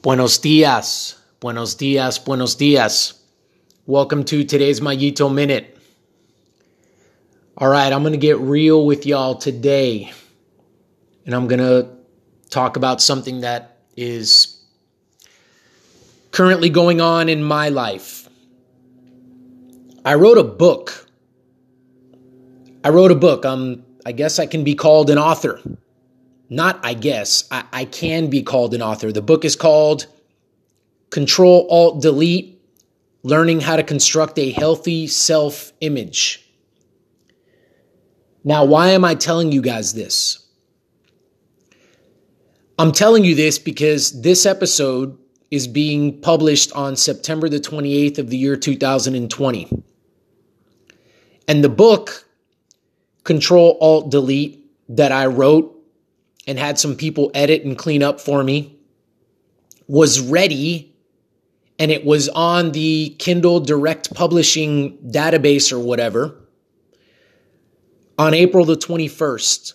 Buenos dias, buenos dias, buenos dias. Welcome to today's Mayito Minute. All right, I'm going to get real with y'all today. And I'm going to talk about something that is currently going on in my life. I wrote a book. I wrote a book. Um, I guess I can be called an author not I guess, I, I can be called an author. The book is called Control Alt Delete Learning How to Construct a Healthy Self Image. Now, why am I telling you guys this? I'm telling you this because this episode is being published on September the 28th of the year 2020. And the book, Control Alt Delete, that I wrote and had some people edit and clean up for me was ready and it was on the Kindle Direct Publishing database or whatever on April the 21st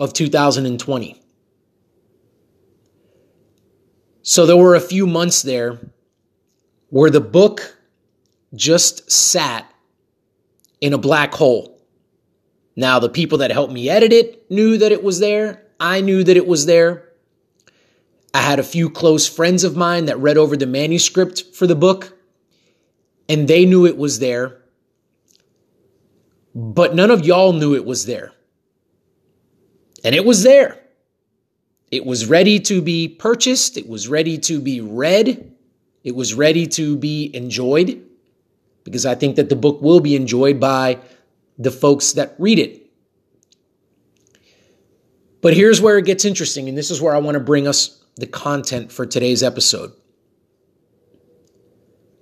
of 2020. So there were a few months there where the book just sat in a black hole. Now, the people that helped me edit it knew that it was there. I knew that it was there. I had a few close friends of mine that read over the manuscript for the book, and they knew it was there. But none of y'all knew it was there. And it was there. It was ready to be purchased, it was ready to be read, it was ready to be enjoyed, because I think that the book will be enjoyed by the folks that read it. But here's where it gets interesting, and this is where I want to bring us the content for today's episode.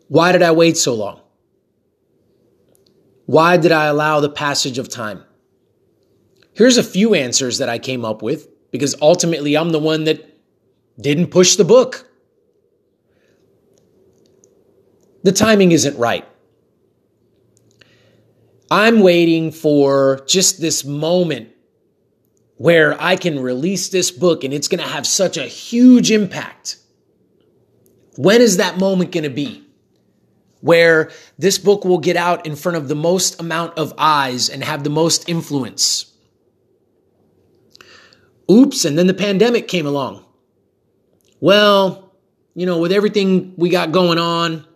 Why did I wait so long? Why did I allow the passage of time? Here's a few answers that I came up with because ultimately I'm the one that didn't push the book. The timing isn't right. I'm waiting for just this moment where I can release this book and it's going to have such a huge impact. When is that moment going to be? Where this book will get out in front of the most amount of eyes and have the most influence. Oops, and then the pandemic came along. Well, you know, with everything we got going on,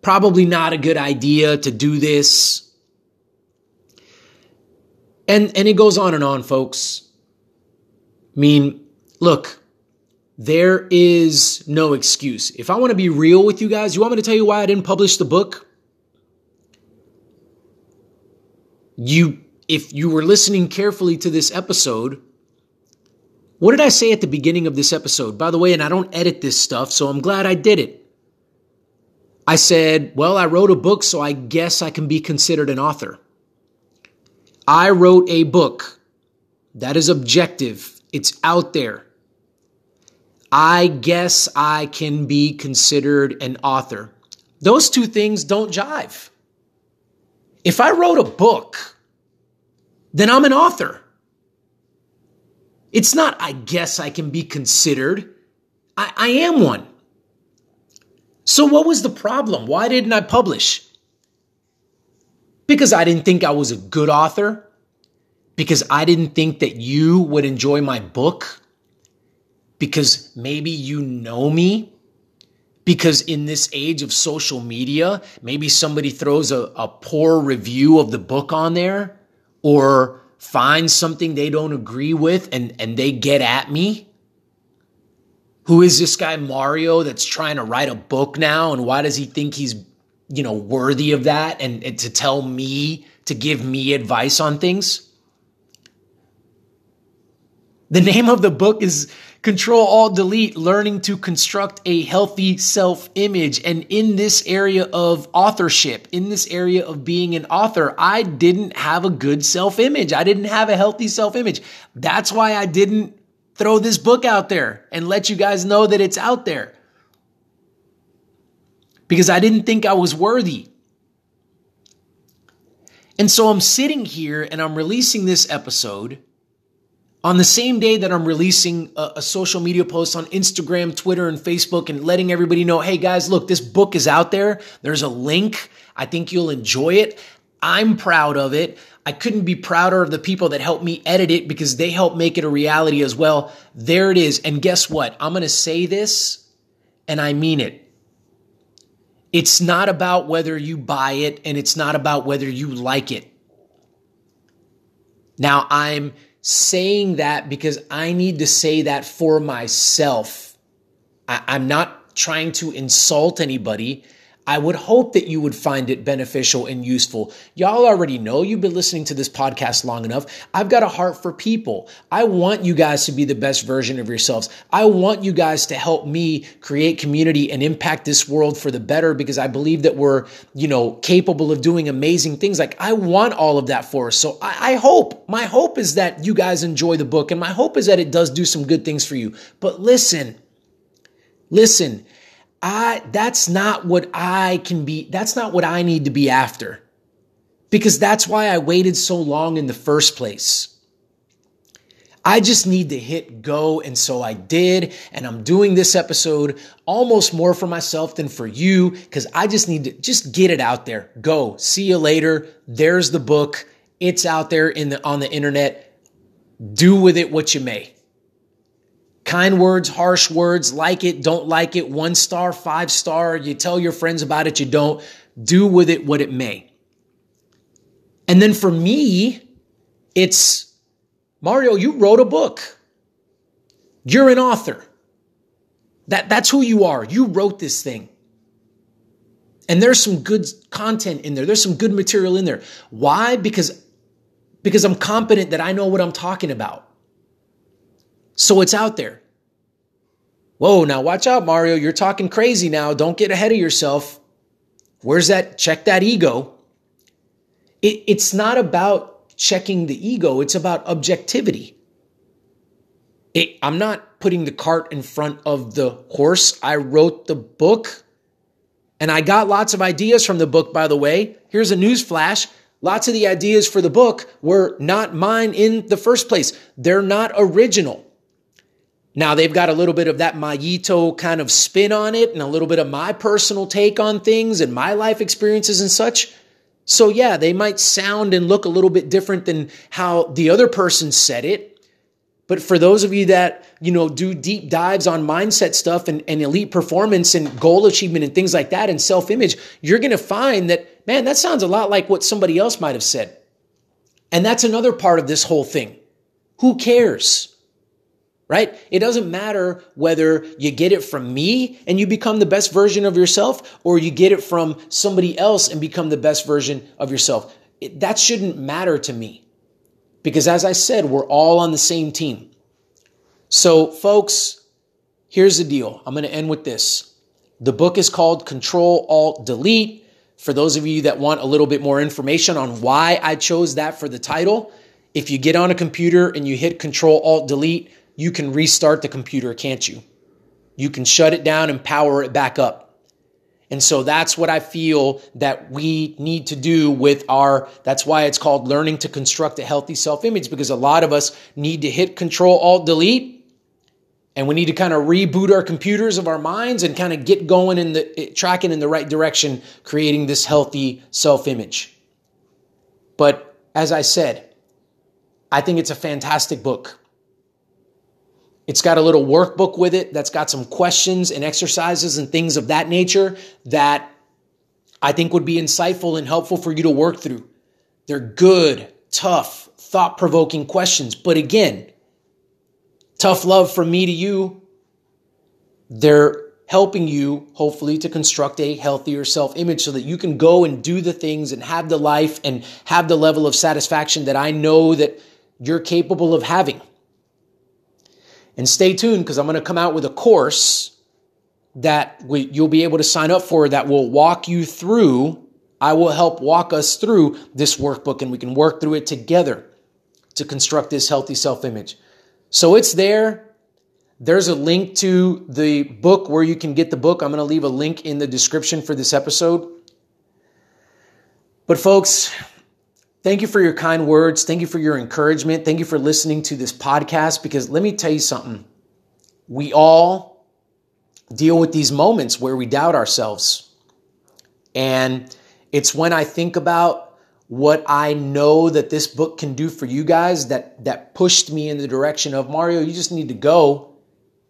probably not a good idea to do this and and it goes on and on, folks. I mean, look, there is no excuse. If I want to be real with you guys, you want me to tell you why I didn't publish the book? You if you were listening carefully to this episode, what did I say at the beginning of this episode? By the way, and I don't edit this stuff, so I'm glad I did it. I said, well, I wrote a book, so I guess I can be considered an author. I wrote a book that is objective, it's out there. I guess I can be considered an author. Those two things don't jive. If I wrote a book, then I'm an author. It's not, I guess I can be considered. I, I am one. So, what was the problem? Why didn't I publish? Because I didn't think I was a good author, because I didn't think that you would enjoy my book, because maybe you know me, because in this age of social media, maybe somebody throws a, a poor review of the book on there or finds something they don't agree with and, and they get at me. Who is this guy Mario that's trying to write a book now? And why does he think he's you know, worthy of that and, and to tell me, to give me advice on things. The name of the book is Control Alt Delete Learning to Construct a Healthy Self Image. And in this area of authorship, in this area of being an author, I didn't have a good self image. I didn't have a healthy self image. That's why I didn't throw this book out there and let you guys know that it's out there because I didn't think I was worthy. And so I'm sitting here and I'm releasing this episode On the same day that I'm releasing a, a, social media post on Instagram, Twitter, and Facebook and letting everybody know, hey guys, look, this book is out there. There's a link. I think you'll enjoy it. I'm proud of it. I couldn't be prouder of the people that helped me edit it because they helped make it a reality as well. There it is. And guess what? I'm going to say this and I mean it. It's not about whether you buy it and it's not about whether you like it. Now, I'm saying that because I need to say that for myself. I, am not trying to insult anybody. I would hope that you would find it beneficial and useful. Y'all already know you've been listening to this podcast long enough. I've got a heart for people. I want you guys to be the best version of yourselves. I want you guys to help me create community and impact this world for the better because I believe that we're, you know, capable of doing amazing things. Like I want all of that for us. So I, I hope, my hope is that you guys enjoy the book and my hope is that it does do some good things for you. But listen, listen, I that's not what I can be that's not what I need to be after. Because that's why I waited so long in the first place. I just need to hit go and so I did and I'm doing this episode almost more for myself than for you cuz I just need to just get it out there. Go. See you later. There's the book. It's out there in the on the internet. Do with it what you may. Kind words, harsh words, like it, don't like it, one star, five star, you tell your friends about it, you don't. Do with it what it may. And then for me, it's Mario, you wrote a book. You're an author. That, that's who you are. You wrote this thing. And there's some good content in there. There's some good material in there. Why? Because, because I'm confident that I know what I'm talking about. So it's out there. Whoa, now watch out, Mario. You're talking crazy now. Don't get ahead of yourself. Where's that? Check that ego. It, it's not about checking the ego, it's about objectivity. It, I'm not putting the cart in front of the horse. I wrote the book and I got lots of ideas from the book, by the way. Here's a news flash. Lots of the ideas for the book were not mine in the first place. They're not original. Now they've got a little bit of that Mayito kind of spin on it and a little bit of my personal take on things and my life experiences and such. So yeah, they might sound and look a little bit different than how the other person said it. But for those of you that, you know, do deep dives on mindset stuff and, and elite performance and goal achievement and things like that and self-image, you're to find that, man, that sounds a lot like what somebody else might have said. And that's another part of this whole thing. Who cares? Right? It doesn't matter whether you get it from me and you become the best version of yourself or you get it from somebody else and become the best version of yourself. It, that shouldn't matter to me because as I said, we're all on the same team. So folks, here's the deal. I'm going to end with this. The book is called Control Alt Delete. For those of you that want a little bit more information on why I chose that for the title, if you get on a computer and you hit Control Alt Delete, you can restart the computer, can't you? You can shut it down and power it back up. And so that's what I feel that we need to do with our, that's why it's called learning to construct a healthy self image, because a lot of us need to hit control alt delete and we need to kind of reboot our computers of our minds and kind of get going in the, tracking in the right direction, creating this healthy self image. But as I said, I think it's a fantastic book. It's got a little workbook with it that's got some questions and exercises and things of that nature that I think would be insightful and helpful for you to work through. They're good, tough, thought provoking questions. But again, tough love from me to you. They're helping you, hopefully, to construct a healthier self image so that you can go and do the things and have the life and have the level of satisfaction that I know that you're capable of having. And stay tuned because I'm going to come out with a course that we, you'll be able to sign up for that will walk you through. I will help walk us through this workbook and we can work through it together to construct this healthy self image. So it's there. There's a link to the book where you can get the book. I'm going to leave a link in the description for this episode. But folks, thank you for your kind words. Thank you for your encouragement. Thank you for listening to this podcast because let me tell you something. We all deal with these moments where we doubt ourselves. And it's when I think about what I know that this book can do for you guys that that pushed me in the direction of Mario, you just need to go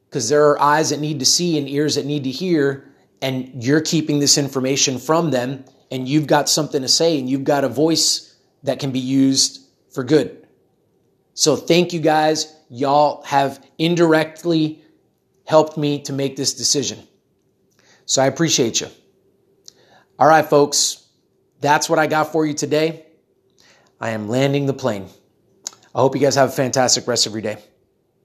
because there are eyes that need to see and ears that need to hear and you're keeping this information from them and you've got something to say and you've got a voice that can be used for good. So thank you guys. Y'all have indirectly helped me to make this decision. So I appreciate you. All right, folks, that's what I got for you today. I am landing the plane. I hope you guys have a fantastic rest of your day.